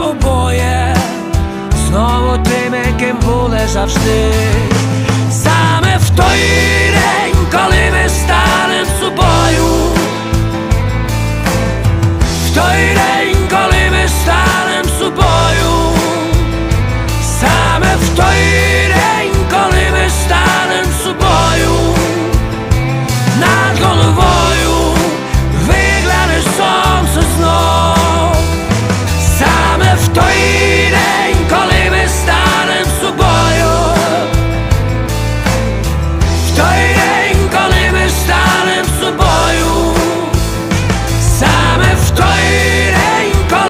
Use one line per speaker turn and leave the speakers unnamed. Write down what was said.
обоє, знову тими, ким були завжди. I.